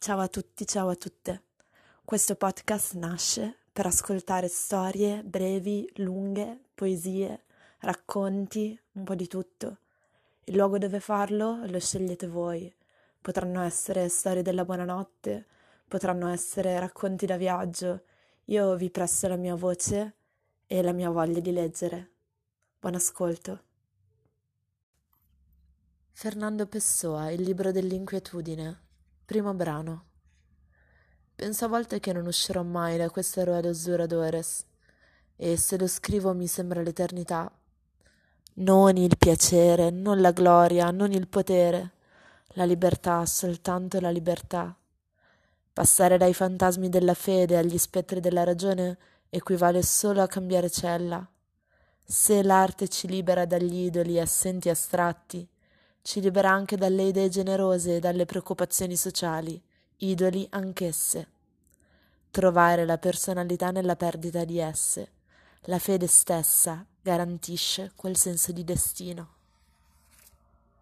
Ciao a tutti, ciao a tutte. Questo podcast nasce per ascoltare storie brevi, lunghe, poesie, racconti, un po' di tutto. Il luogo dove farlo lo scegliete voi. Potranno essere storie della buonanotte, potranno essere racconti da viaggio. Io vi presto la mia voce e la mia voglia di leggere. Buon ascolto. Fernando Pessoa, Il libro dell'inquietudine, primo brano. Penso a volte che non uscirò mai da questa ruedos duradores, e se lo scrivo mi sembra l'eternità. Non il piacere, non la gloria, non il potere, la libertà, soltanto la libertà. Passare dai fantasmi della fede agli spettri della ragione equivale solo a cambiare cella. Se l'arte ci libera dagli idoli assenti astratti, ci libera anche dalle idee generose e dalle preoccupazioni sociali, idoli anch'esse. Trovare la personalità nella perdita di esse, la fede stessa garantisce quel senso di destino.